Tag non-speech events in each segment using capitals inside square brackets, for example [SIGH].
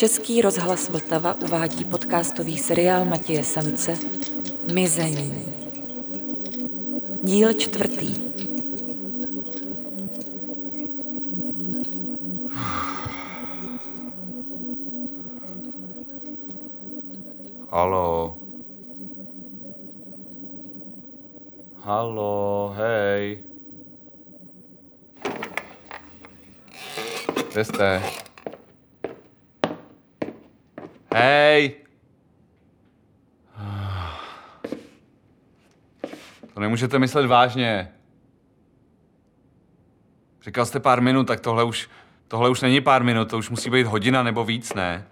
Český rozhlas Vltava uvádí podcastový seriál Matěje Samce Mizení. Díl čtvrtý. Halo. Halo, hej. Kde jste? Hej! To nemůžete myslet vážně. Říkal jste pár minut, tak tohle už, tohle už není pár minut, to už musí být hodina nebo víc, ne?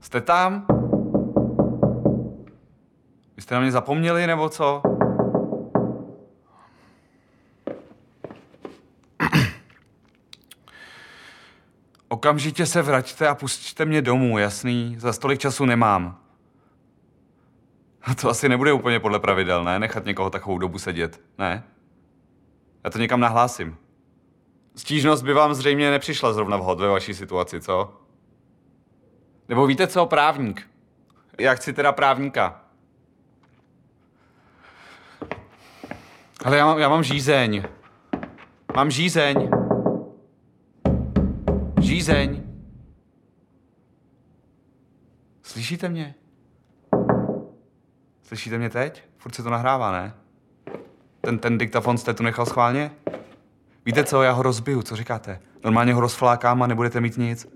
Jste tam? Vy jste na mě zapomněli, nebo co? Okamžitě se vraťte a pustíte mě domů, jasný? Za stolik času nemám. To asi nebude úplně podle pravidel, ne? Nechat někoho takovou dobu sedět, ne? Já to někam nahlásím. Stížnost by vám zřejmě nepřišla zrovna vhod ve vaší situaci, co? Nebo víte co, právník? Já chci teda právníka. Ale já mám, já mám žízeň. Mám žízeň. Žízeň. Slyšíte mě? Slyšíte mě teď? Furt se to nahrává, ne? Ten, ten diktafon jste tu nechal schválně? Víte co, já ho rozbiju, co říkáte? Normálně ho rozflákám a nebudete mít nic.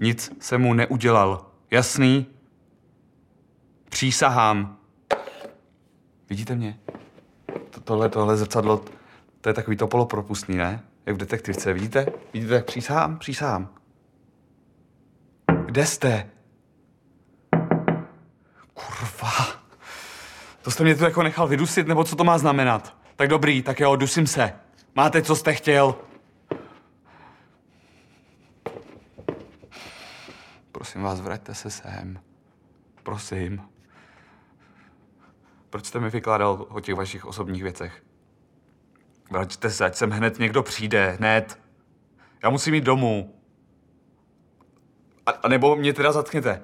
Nic jsem mu neudělal. Jasný? Přísahám. Vidíte mě? To, tohle, tohle zrcadlo, to je takový to polopropustný, ne? Jak v detektivce, vidíte? Vidíte, jak přísahám? Přísahám. Kde jste? Kurva. To jste mě tu jako nechal vydusit, nebo co to má znamenat? Tak dobrý, tak jo, dusím se. Máte, co jste chtěl. Prosím vás, vraťte se sem. Prosím. Proč jste mi vykládal o těch vašich osobních věcech? Vraťte se, ať sem hned někdo přijde, hned. Já musím jít domů. A, a nebo mě teda zatkněte.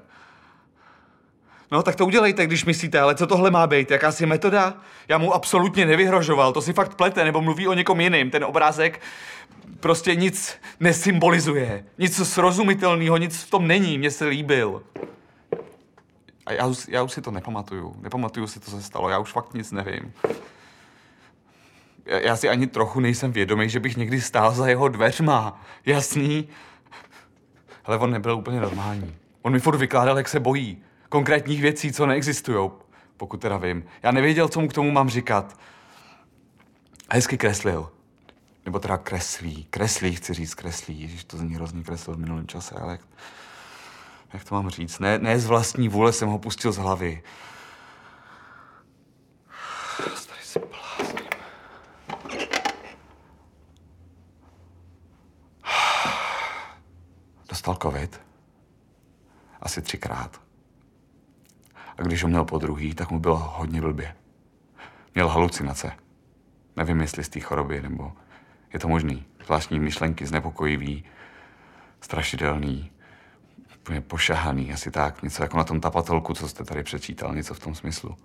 No, tak to udělejte, když myslíte, ale co tohle má být? Jakási metoda? Já mu absolutně nevyhrožoval, to si fakt plete, nebo mluví o někom jiným. Ten obrázek prostě nic nesymbolizuje. Nic srozumitelného, nic v tom není, mně se líbil. A já už, já už si to nepamatuju. Nepamatuju si, co se stalo, já už fakt nic nevím. Já, já si ani trochu nejsem vědomý, že bych někdy stál za jeho dveřma. Jasný? Ale on nebyl úplně normální. On mi furt vykládal, jak se bojí. Konkrétních věcí, co neexistují, pokud teda vím. Já nevěděl, co mu k tomu mám říkat. A hezky kreslil. Nebo teda kreslí. Kreslí, chci říct, kreslí. Ježiš, to zní hrozně kreslil v minulém čase, ale jak, jak to mám říct? Ne, ne z vlastní vůle jsem ho pustil z hlavy. Dostal covid. Asi třikrát. A když ho měl po druhý, tak mu bylo hodně blbě. Měl halucinace. Nevím, jestli z té choroby, nebo je to možný. Zvláštní myšlenky, znepokojivý, strašidelný, úplně pošahaný, asi tak. Něco jako na tom tapatolku, co jste tady přečítal, něco v tom smyslu.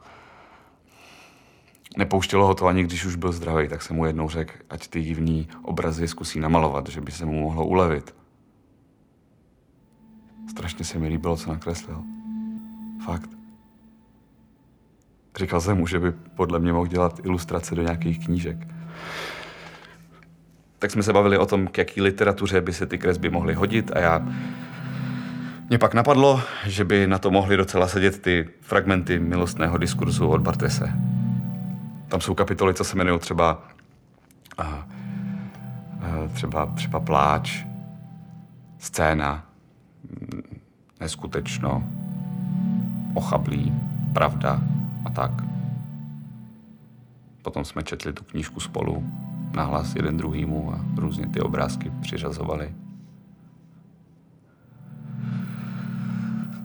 Nepouštělo ho to ani když už byl zdravý, tak jsem mu jednou řekl, ať ty divný obrazy zkusí namalovat, že by se mu mohlo ulevit. Strašně se mi líbilo, co nakreslil. Fakt. Říkal jsem mu, že by podle mě mohl dělat ilustrace do nějakých knížek. Tak jsme se bavili o tom, k jaký literatuře by se ty kresby mohly hodit a já... Mě pak napadlo, že by na to mohly docela sedět ty fragmenty milostného diskurzu od Bartese. Tam jsou kapitoly, co se jmenují třeba... A, a, třeba, třeba pláč, scéna, neskutečno, ochablý, pravda a tak. Potom jsme četli tu knížku spolu, nahlas jeden druhýmu a různě ty obrázky přiřazovali.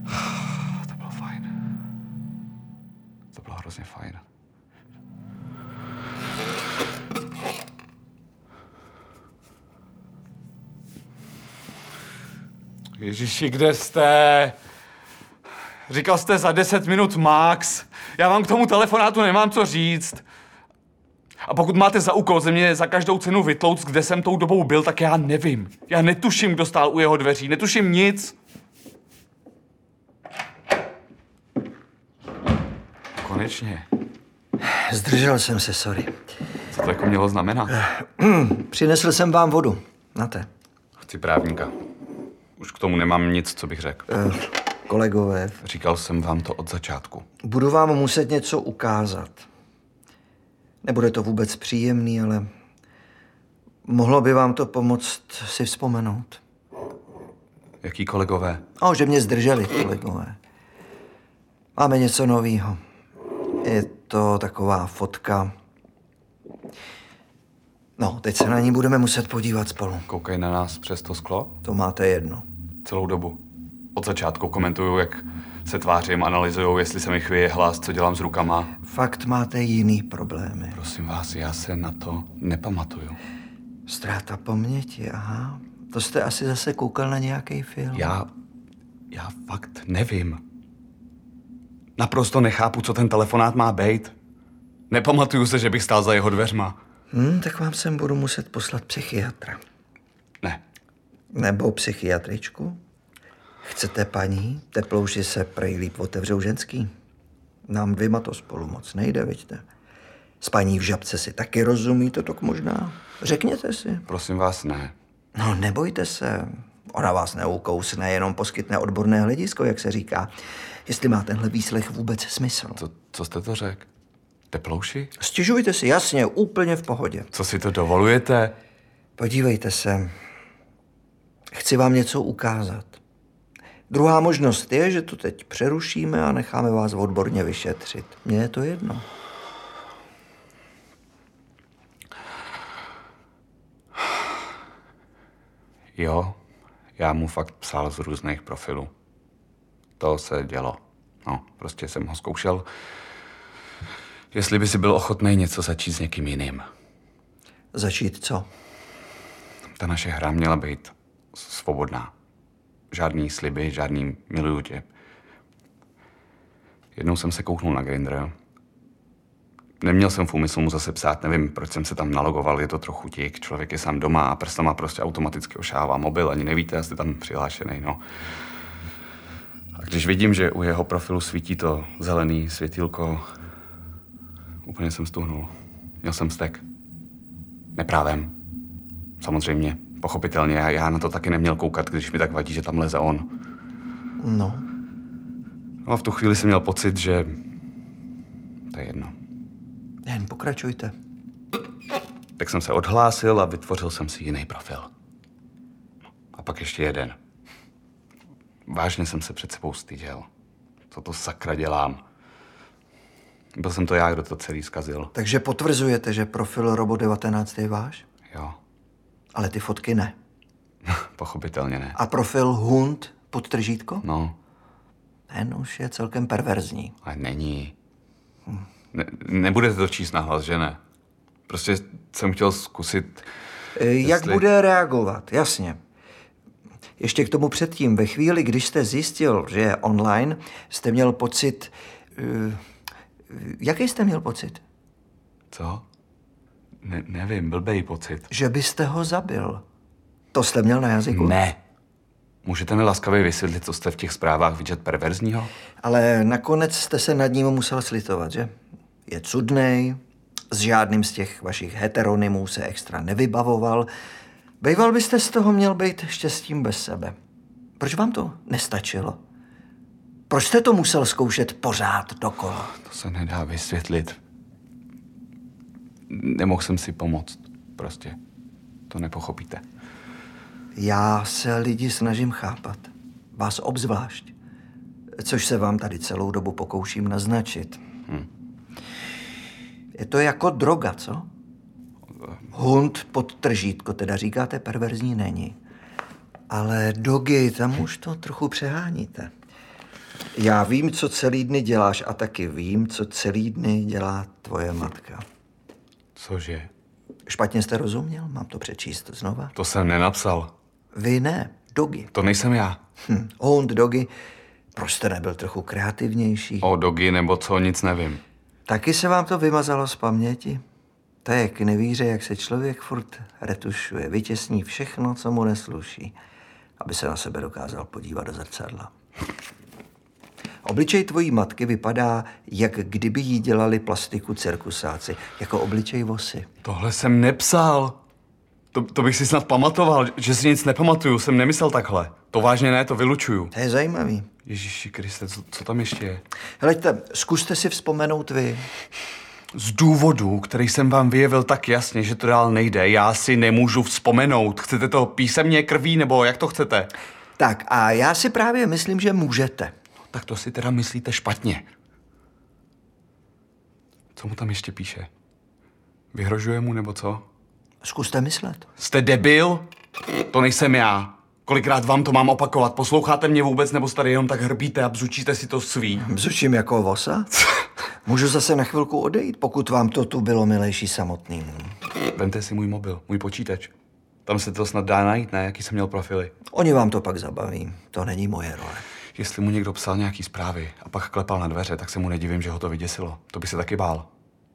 [SIGHS] To bylo fajn. To bylo hrozně fajn. Ježiši, kde jste? Říkal jste za 10 minut max. Já vám k tomu telefonátu nemám co říct. A pokud máte za úkol ze mě za každou cenu vytlouct, kde jsem tou dobou byl, tak já nevím. Já netuším, kdo stál u jeho dveří. Netuším nic. Konečně. Zdržel jsem se, sorry. Co to jako mělo znamenat? [CLEARS THROAT] Přinesl jsem vám vodu. Na té. Chci právníka. Už k tomu nemám nic, co bych řekl. Kolegové, Říkal jsem vám to od začátku. budu vám muset něco ukázat. Nebude to vůbec příjemný, ale mohlo by vám to pomoct si vzpomenout. Jaký kolegové? O, že mě zdrželi, kolegové. Máme něco nového. Je to taková fotka. No, teď se na ní budeme muset podívat spolu. Koukají na nás přes to sklo? To máte jedno. Celou dobu. Od začátku komentuju, jak se tvářím, analyzují, jestli se mi chvěje hlas, co dělám s rukama. Fakt máte jiný problémy. Prosím vás, já se na to nepamatuju. Ztráta paměti, aha. To jste asi zase koukal na nějaký film. Já, já fakt nevím. Naprosto nechápu, co ten telefonát má být. Nepamatuju se, že bych stál za jeho dveřma. Hm, tak vám sem budu muset poslat psychiatra. Ne, Nebo psychiatričku. Chcete paní? Teplouši se prej líp otevřou ženský. Nám dvěma to spolu moc nejde, vidíte. S paní v žabce si taky rozumí, to tak možná. Řekněte si. prosím vás, ne. No, nebojte se. Ona vás neukousne, jenom poskytne odborné hledisko, jak se říká. Jestli má tenhle výslech vůbec smysl. Co, co jste to řekl? Teplouši? Stěžujte si, jasně, úplně v pohodě. Co si to dovolujete? Podívejte se. Chci vám něco ukázat. Druhá možnost je, že to teď přerušíme a necháme vás odborně vyšetřit. Mně je to jedno. Jo, já mu fakt psal z různých profilů. To se dělo. No, prostě jsem ho zkoušel. Jestli by si byl ochotný něco začít s někým jiným. Začít co? Ta naše hra měla být svobodná. Žádný sliby, žádný miluju tě. Jednou jsem se kouknul na Grindr. Neměl jsem v úmyslu mu zase psát, nevím, proč jsem se tam nalogoval, je to trochu tik, člověk je sám doma a prstama prostě automaticky ošává mobil, ani nevíte, jestli tam přihlášený, no. A když vidím, že u jeho profilu svítí to zelený světýlko, úplně jsem stuhnul. Měl jsem stek. Neprávem. Samozřejmě, pochopitelně, já, já na to taky neměl koukat, když mi tak vadí, že tam leze on. No, No a v tu chvíli jsem měl pocit, že to je jedno. jen pokračujte. Tak jsem se odhlásil a vytvořil jsem si jiný profil. A pak ještě jeden. Vážně jsem se před sebou styděl. Co to sakra dělám? Byl jsem to já, kdo to celý zkazil. Takže potvrzujete, že profil Robo 19 je váš? Jo, Ale ty fotky ne. [LAUGHS] pochopitelně ne. A profil Hund pod tržítko? No, Ten už je celkem perverzní. ale není. Ne, nebudete to číst nahlas, že ne? Prostě jsem chtěl zkusit, E, Jak Jestli- bude reagovat? Jasně. Ještě k tomu předtím, ve chvíli, když jste zjistil, že je online, jste měl pocit... eh, Jaký jste měl pocit? co? Ne, nevím, blbej pocit. Že byste ho zabil. To jste měl na jazyku? Ne. Můžete mi laskavě vysvětlit, co jste v těch zprávách vidět perverzního? Ale nakonec jste se nad ním musel slitovat, že? Je cudnej, s žádným z těch vašich heteronymů se extra nevybavoval. Bejval byste z toho měl být štěstím bez sebe. Proč vám to nestačilo? Proč jste to musel zkoušet pořád dokola? To se nedá vysvětlit. Nemohl jsem si pomoct. Prostě. To nepochopíte. Já se lidi snažím chápat. Vás obzvlášť. Což se vám tady celou dobu pokouším naznačit. Je to jako droga, co? Hund pod tržítko, teda říkáte, perverzní není. Ale dogy, tam už to trochu přeháníte. Já vím, co celý dny děláš a taky vím, co celý dny dělá tvoje matka. Cože? Špatně jste rozuměl? Mám to přečíst znova? To jsem nenapsal. Vy ne. Dogi. To nejsem já. Hm, Hund Dogi. Proč jste nebyl trochu kreativnější? O dogy nebo co, nic nevím. Taky se vám to vymazalo z paměti? To je k nevíře, jak se člověk furt retušuje, vytěsní všechno, co mu nesluší, aby se na sebe dokázal podívat do zrcadla. Obličej tvojí matky vypadá, jak kdyby jí dělali plastiku cirkusáci, jako obličej vosy. Tohle jsem nepsal. To, to bych si snad pamatoval, že si nic nepamatuju, jsem nemyslel takhle. To vážně ne, to vylučuju. To je zajímavý. Ježíši Kriste, co, co tam ještě je? Hleďte, zkuste si vzpomenout vy. Z důvodu, který jsem vám vyjevil tak jasně, že to dál nejde, já si nemůžu vzpomenout. Chcete to písemně krví, nebo jak to chcete? Tak a já si právě myslím, že můžete. Tak to si teda myslíte špatně. Co mu tam ještě píše? Vyhrožuje mu nebo co? Zkuste myslet. Jste debil? To nejsem já. Kolikrát vám to mám opakovat? Posloucháte mě vůbec, nebo tady jenom tak hrbíte a bzučíte si to svý? Bzučím jako vosa? [LAUGHS] Můžu zase na chvilku odejít, pokud vám to tu bylo milejší samotným. Vemte si můj mobil, můj počítač. Tam se to snad dá najít, ne? Jaký jsem měl profily. Oni vám to pak zabaví. To není moje role. Jestli mu někdo psal nějaký zprávy a pak klepal na dveře, tak se mu nedivím, že ho to vyděsilo. To by se taky bál.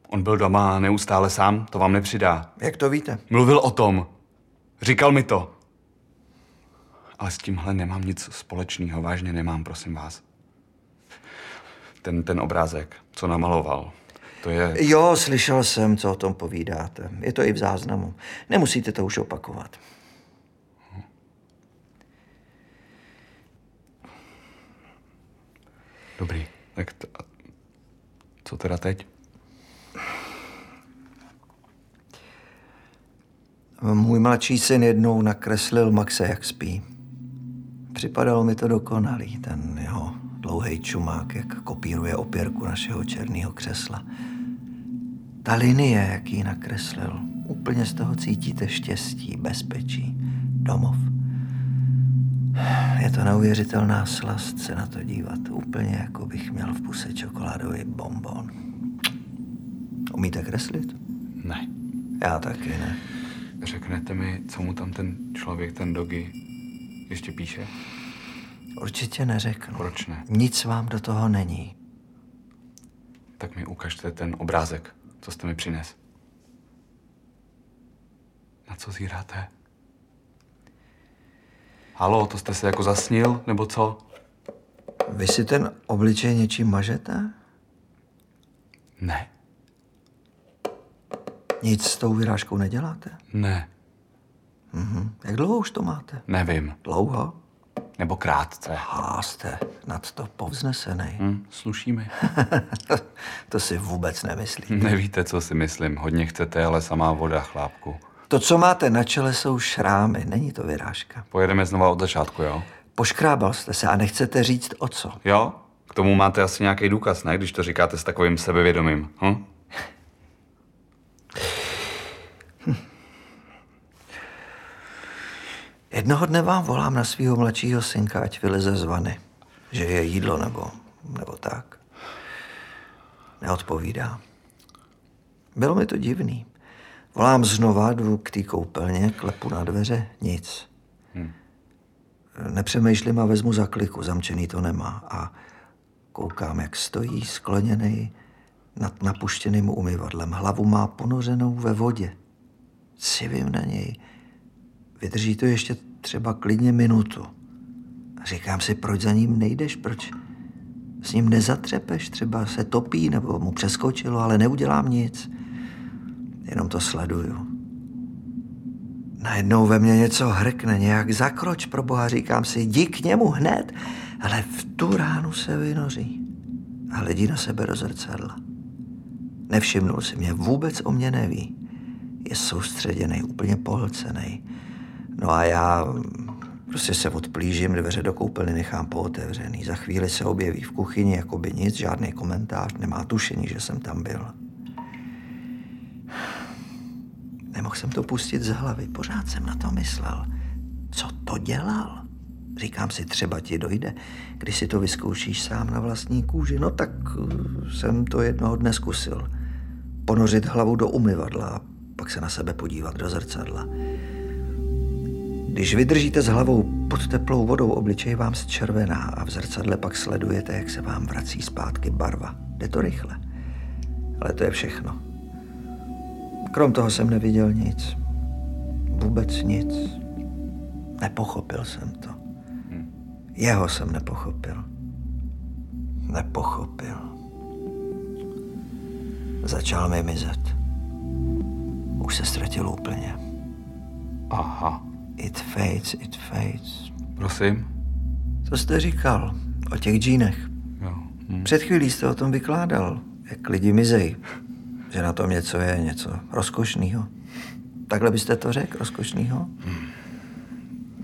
On byl doma neustále sám, to vám nepřidá. Jak to víte? Mluvil o tom. Říkal mi to. Ale s tímhle nemám nic společného, vážně nemám, prosím vás. Ten, ten obrázek, co namaloval, to je... Jo, slyšel jsem, co o tom povídáte. Je to i v záznamu. Nemusíte to už opakovat. Dobrý. Tak t- a co teda teď? Můj mladší syn jednou nakreslil Maxe, jak spí. Připadalo mi to dokonalý, ten jeho dlouhý čumák, jak kopíruje opěrku našeho černého křesla. Ta linie, jak ji nakreslil, úplně z toho cítíte štěstí, bezpečí, domov. Je to neuvěřitelná slast se na to dívat, úplně jako bych měl v puse čokoládový bonbon. Umíte kreslit? Ne. Já taky ne. Řeknete mi, co mu tam ten člověk, ten dogy, ještě píše? Určitě neřeknu. Proč ne? Nic vám do toho není. Tak mi ukažte ten obrázek, co jste mi přines. Na co zíráte? Halo, to jste se jako zasnil, nebo co? Vy si ten obličej něčím mažete? Ne, Nic s tou vyrážkou neděláte? ne, Mhm. Jak dlouho už to máte? nevím. Dlouho? Nebo krátce. A jste nad to povznesený. Hm, sluší mi. [LAUGHS] to si vůbec nemyslím. Nevíte, co si myslím. Hodně chcete, ale samá voda, chlápku. To, co máte na čele, jsou šrámy, není to vyrážka. Pojedeme znova od začátku, jo? Poškrábal jste se a nechcete říct o co. Jo? K tomu máte asi nějaký důkaz, ne? Když to říkáte s takovým sebevědomím. Hm? Jednoho dne vám volám na svého mladšího synka, ať vyleze z vany. Že je jídlo nebo, nebo tak. Neodpovídá. Bylo mi to divný. Volám znova, jdu k té koupelně, klepu na dveře, nic. Nepřemýšlím a vezmu za kliku, zamčený to nemá. A koukám, jak stojí skloněný nad napuštěným umyvadlem. Hlavu má ponořenou ve vodě. Civím na něj. Vydrží to ještě třeba klidně minutu. A říkám si, proč za ním nejdeš, proč s ním nezatřepeš, třeba se topí nebo mu přeskočilo, ale neudělám nic. Jenom to sleduju. Najednou ve mně něco hrkne, nějak zakroč, pro boha, říkám si, jdi k němu hned, ale v tu ránu se vynoří a hledí na sebe do zrcadla. Nevšimnul si mě, vůbec o mě neví. Je soustředěný, úplně pohlcený. No a já prostě se odplížím, dveře do koupelny nechám pootevřený. Za chvíli se objeví v kuchyni, jako by nic, žádný komentář, nemá tušení, že jsem tam byl. Nemohl jsem to pustit z hlavy, pořád jsem na to myslel. Co to dělal? Říkám si, třeba ti dojde, když si to vyzkoušíš sám na vlastní kůži. No tak uh, jsem to jednoho dne zkusil. Ponořit hlavu do umyvadla a pak se na sebe podívat do zrcadla. Když vydržíte s hlavou pod teplou vodou, obličej vám zčervená a v zrcadle pak sledujete, jak se vám vrací zpátky barva. Jde to rychle. Ale to je všechno. Krom toho jsem neviděl nic. Vůbec nic. Nepochopil jsem to. Jeho jsem nepochopil. Nepochopil. Začal mi mizet. Už se ztratil úplně. Aha. It fades, it fades. Prosím? Co jste říkal o těch džínech? Jo. Hm. Před chvílí jste o tom vykládal, jak lidi mizej. Že na tom něco je, něco rozkošného. Takhle byste to řekl, rozkošného?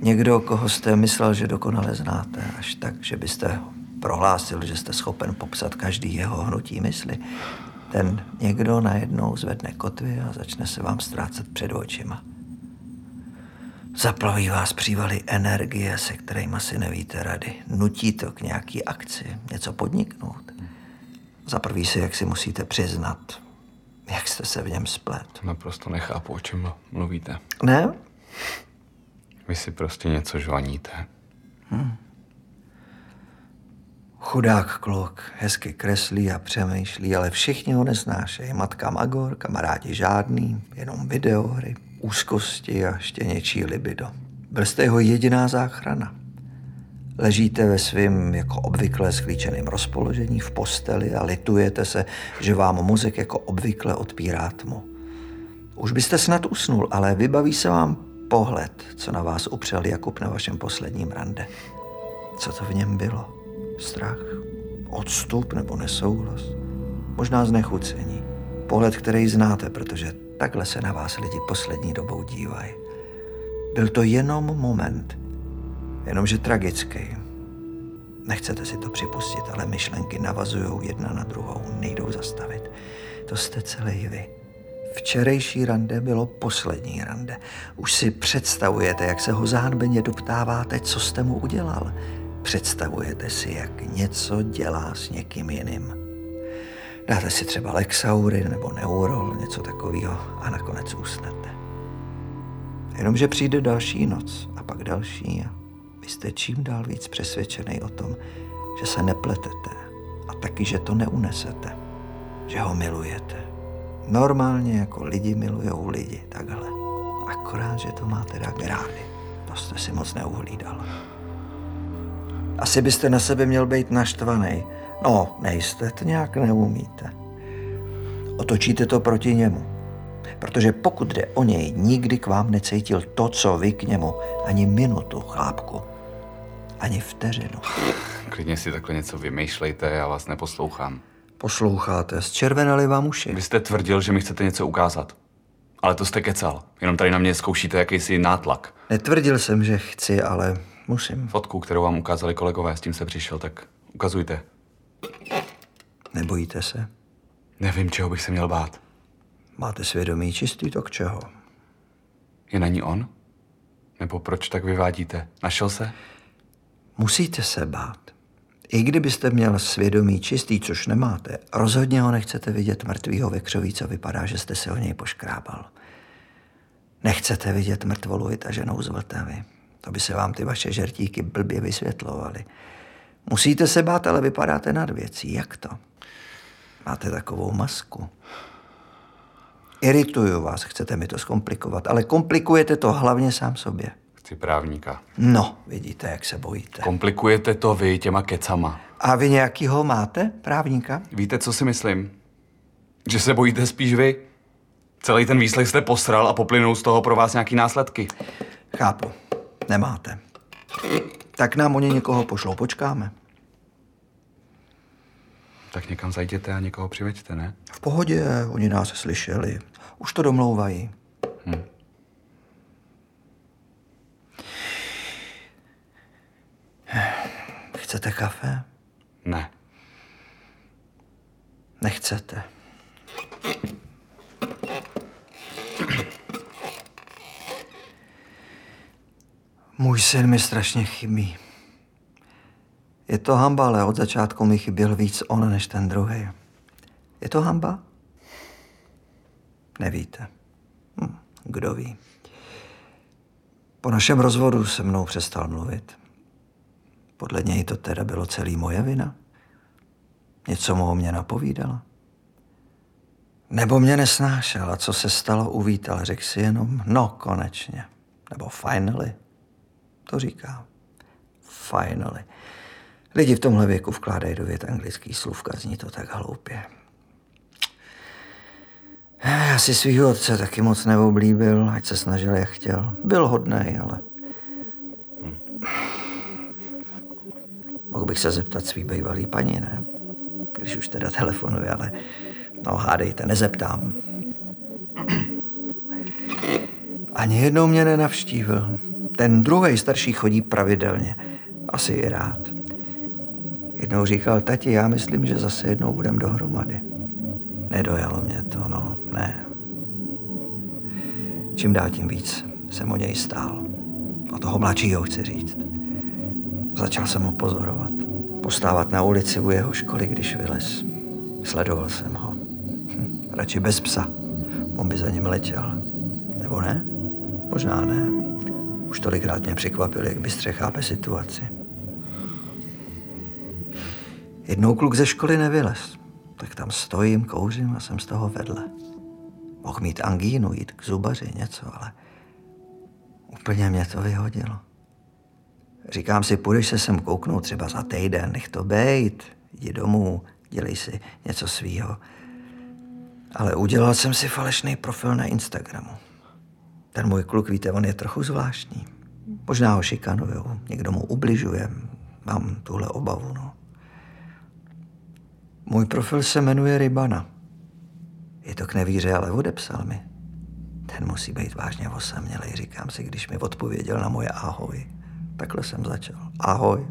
Někdo, koho jste myslel, že dokonale znáte, až tak, že byste prohlásil, že jste schopen popsat každý jeho hnutí mysli. Ten někdo najednou zvedne kotvy a začne se vám ztrácet před očima. Zaplaví vás přívaly energie, se kterými si nevíte rady. Nutí to k nějaký akci, něco podniknout. Za prvý si, jak si musíte přiznat, jak jste se v něm splet. Naprosto nechápu, o čem mluvíte. Ne? Vy si prostě něco žvaníte. Chudák kluk, hezky kreslí a přemýšlí, ale všichni ho nesnášejí. Matka Magor, kamarádi žádný, jenom videohry, úzkosti a štěněčí libido. Byl jste jeho jediná záchrana. Ležíte ve svým jako obvykle sklíčeným rozpoložení v posteli a litujete se, že vám mozek jako obvykle odpírá tmu. Už byste snad usnul, ale vybaví se vám pohled, co na vás upřel Jakub na vašem posledním rande. Co to v něm bylo? Strach? Odstup nebo nesouhlas? Možná znechucení. Pohled, který znáte, protože takhle se na vás lidi poslední dobou dívají. Byl to jenom moment, jenomže tragický. Nechcete si to připustit, ale myšlenky navazují jedna na druhou, nejdou zastavit. To jste celý vy. Včerejší rande bylo poslední rande. Už si představujete, jak se ho zánbeně doptáváte, co jste mu udělal. Představujete si, jak něco dělá s někým jiným. Dáte si třeba Lexaurin nebo Neurol, něco takového a nakonec usnete. Jenomže přijde další noc a pak další a vy jste čím dál víc přesvědčený o tom, že se nepletete a taky, že to neunesete, že ho milujete. Normálně jako lidi milujou lidi, takhle. Akorát, že to má teda grády. To jste si moc neuhlídal. Asi byste na sebe měl být naštvaný. No, nejste, to nějak neumíte. Otočíte to proti němu. Protože pokud jde o něj, nikdy k vám necítil to, co vy k němu. Ani minutu, chlápku. Ani vteřinu. Klidně si takhle něco vymýšlejte, já vás neposlouchám. Posloucháte, zčervenali vám uši. Vy jste tvrdil, že mi chcete něco ukázat. Ale to jste kecal. Jenom tady na mě zkoušíte jakýsi nátlak. Netvrdil jsem, že chci, ale musím. Fotku, kterou vám ukázali kolegové, s tím se přišel, tak ukazujte. Nebojíte se? Nevím, čeho bych se měl bát. Máte svědomí čistý, to k čeho? Je na ní on? Nebo proč tak vyvádíte? Našel se? Musíte se bát. I kdybyste měl svědomí čistý, což nemáte, rozhodně ho nechcete vidět mrtvýho ve křoví, co vypadá, že jste se o něj poškrábal. Nechcete vidět mrtvolu vytaženou z Vltavy. To by se vám ty vaše žertíky blbě vysvětlovaly. Musíte se bát, ale vypadáte nad věcí. Jak to? Máte takovou masku. Irituju vás, chcete mi to zkomplikovat, ale komplikujete to hlavně sám sobě. Chci právníka. No, vidíte, jak se bojíte. Komplikujete to vy těma kecama. A vy nějakýho máte, právníka? Víte, co si myslím? Že se bojíte spíš vy? Celý ten výslech jste posral a poplynou z toho pro vás nějaký následky. Chápu. Nemáte. Tak nám oni někoho pošlou, počkáme. Tak někam zajděte a někoho přiveďte, ne? V pohodě, oni nás slyšeli. Už to domlouvají. Hm. Chcete kafe? Ne. Nechcete. Můj syn mi strašně chybí. Je to hamba, ale od začátku mi chyběl víc on než ten druhý. Je to hamba? Nevíte. Hm, kdo ví. Po našem rozvodu se mnou přestal mluvit. Podle něj to teda bylo celý moje vina. Něco mu o mě napovídala. Nebo mě nesnášel a co se stalo, uvítal. Řekl si jenom, no konečně. Nebo finally. To říká. Finally. Lidi v tomhle věku vkládají do vět anglický slůvka, zní to tak hloupě. Já si svýho otce taky moc neoblíbil, ať se snažil, jak chtěl. Byl hodný, ale... Mohl bych se zeptat svý bývalý paní, ne? Když už teda telefonuje, ale no hádejte, nezeptám. [CLEARS THROAT] Ani jednou mě nenavštívil. Ten druhý starší chodí pravidelně. Asi i rád. Jednou říkal, tati, já myslím, že zase jednou budem dohromady. Nedojalo mě to, no, ne. Čím dál tím víc jsem o něj stál. O toho mladšího chci říct. Začal jsem ho pozorovat. Postávat na ulici u jeho školy, když vylez. Sledoval jsem ho. Hm, radši bez psa. On by za ním letěl. Nebo ne? Možná ne. Už tolikrát mě překvapil, jak bystře chápe situaci. Jednou kluk ze školy nevylez. Tak tam stojím, kouřím a jsem z toho vedle. Mohl mít angínu, jít k zubaři, něco, ale úplně mě to vyhodilo. Říkám si, půjdeš se sem kouknout třeba za týden, nech to bejt, jdi domů, dělej si něco svýho. Ale udělal jsem si falešný profil na Instagramu. Ten můj kluk, víte, on je trochu zvláštní. Možná ho šikanuju, někdo mu ubližuje, mám tuhle obavu, no. Můj profil se jmenuje Rybana. Je to k nevíře, ale odepsal mi. Ten musí být vážně osamělej, říkám si, když mi odpověděl na moje ahoj. Takhle jsem začal. Ahoj,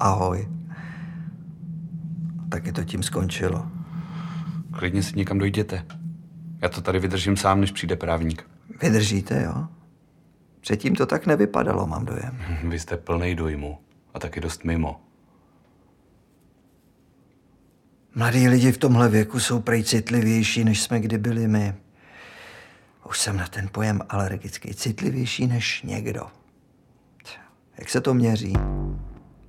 ahoj. Taky to tím skončilo. Klidně si někam dojděte. Já to tady vydržím sám, než přijde právník. Vydržíte, jo? Předtím to tak nevypadalo, mám dojem. Vy jste plný dojmu a taky dost mimo. Mladí lidi v tomhle věku jsou prej citlivější, než jsme kdy byli my. Už jsem na ten pojem alergický. Citlivější než někdo. Jak se to měří?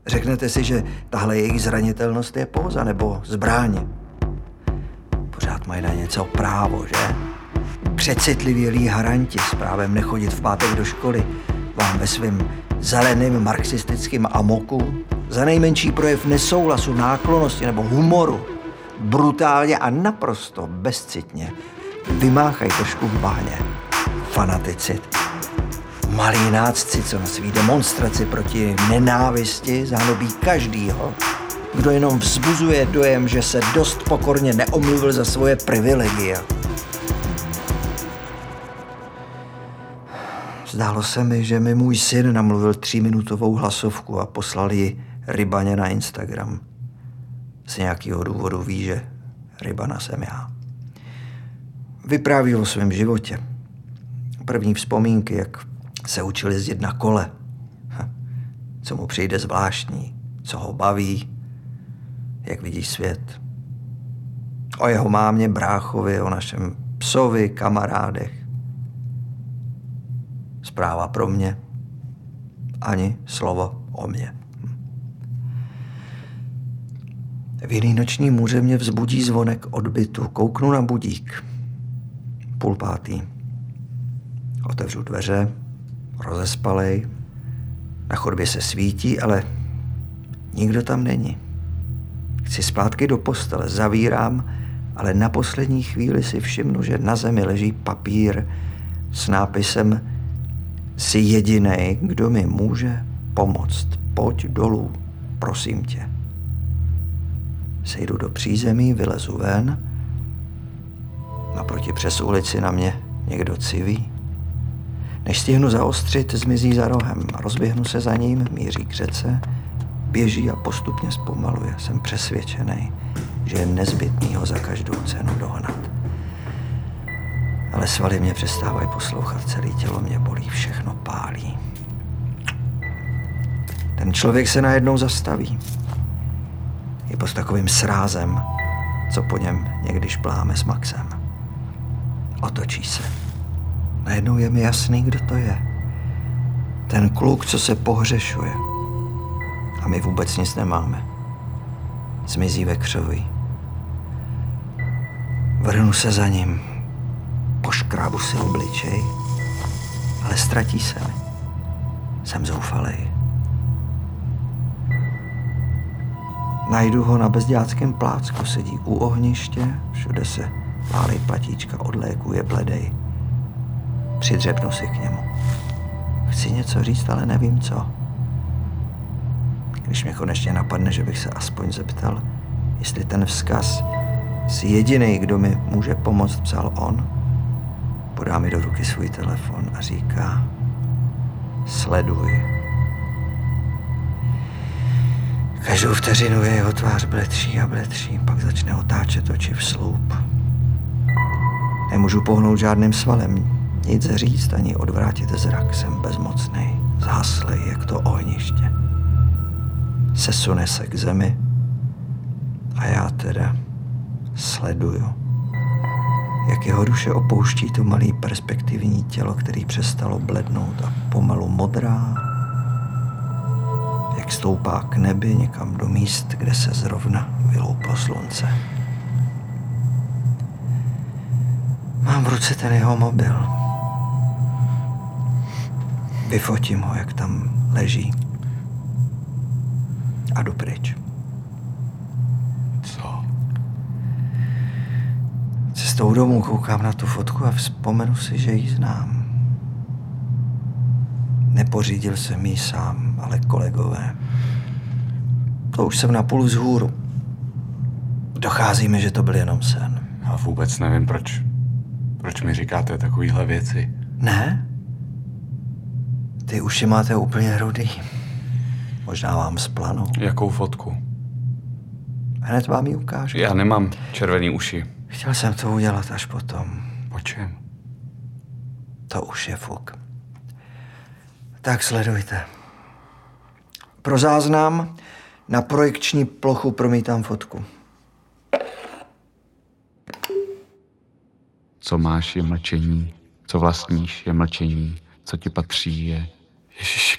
Řeknete si, že tahle jejich zranitelnost je póza nebo zbraň. Pořád mají na něco právo, že? Přecitlivělí haranti s právem nechodit v pátek do školy vám ve svém zeleným marxistickým amoku za nejmenší projev nesouhlasu, náklonosti nebo humoru brutálně a naprosto bezcitně vymáchají trošku v bahně. Fanatici. Malí nácci, co na svý demonstraci proti nenávisti zahnobí každýho, kdo jenom vzbuzuje dojem, že se dost pokorně neomluvil za svoje privilegia. Zdálo se mi, že mi můj syn namluvil tříminutovou hlasovku a poslal ji rybaně na Instagram. Z nějakého důvodu ví, že rybana jsem já. Vypráví o svém životě. První vzpomínky, jak se učil jezdit na kole. Co mu přijde zvláštní, co ho baví, jak vidí svět. O jeho mámě, bráchovi, o našem psovi, kamarádech. Zpráva pro mě. Ani slovo o mě. V jiný noční můře mě vzbudí zvonek odbytu. Kouknu na budík. Půl pátý. Otevřu dveře, rozespalej. Na chodbě se svítí, ale nikdo tam není. Chci zpátky do postele, zavírám, ale na poslední chvíli si všimnu, že na zemi leží papír s nápisem Jsi jedinej, kdo mi může pomoct. Pojď dolů, prosím tě. Sejdu do přízemí, vylezu ven. Naproti přes ulici na mě někdo civí. Než stihnu zaostřit, zmizí za rohem. Rozběhnu se za ním, míří k řece, běží a postupně zpomaluje. Jsem přesvědčený, že je nezbytný ho za každou cenu dohnat. Ale svaly mě přestávají poslouchat, celé tělo mě bolí, všechno pálí. Ten člověk se najednou zastaví je pod takovým srázem, co po něm někdy špláme s Maxem. Otočí se. Najednou je mi jasný, kdo to je. Ten kluk, co se pohřešuje. A my vůbec nic nemáme. Zmizí ve křoví. Vrhnu se za ním. Poškrábu si obličej, ale ztratí se mi. Jsem zoufalej. Najdu ho na bezděláckém plácku, sedí u ohniště, všude se pálí platíčka od léku, je bledej. Přidřepnu si k němu. Chci něco říct, ale nevím co. Když mě konečně napadne, že bych se aspoň zeptal, jestli ten vzkaz si jediný, kdo mi může pomoct, psal on, podá mi do ruky svůj telefon a říká, sleduj. Každou vteřinu je jeho tvář bletší a bletší, pak začne otáčet oči v sloup. Nemůžu pohnout žádným svalem, nic říct ani odvrátit zrak, jsem bezmocný, zhaslej, jak to ohniště. Sesune se k zemi a já teda sleduju, jak jeho duše opouští to malý perspektivní tělo, který přestalo blednout a pomalu modrá, jak stoupá k nebi někam do míst, kde se zrovna vylouplo slunce. Mám v ruce ten jeho mobil. Vyfotím ho, jak tam leží. A jdu pryč. Co? Cestou domů koukám na tu fotku a vzpomenu si, že ji znám. Nepořídil jsem ji sám, ale kolegové. To už jsem na půl vzhůru. Dochází mi, že to byl jenom sen. Já vůbec nevím, proč, proč mi říkáte takovéhle věci. Ne? Ty uši máte úplně rudý. Možná vám splanu. Jakou fotku? Hned vám ji ukážu. Já nemám červený uši. Chtěl jsem to udělat až potom. Po čem? To už je fuk. Tak sledujte. Pro záznam na projekční plochu promítám fotku. Co máš je mlčení, co vlastníš je mlčení, co ti patří je... Ježíši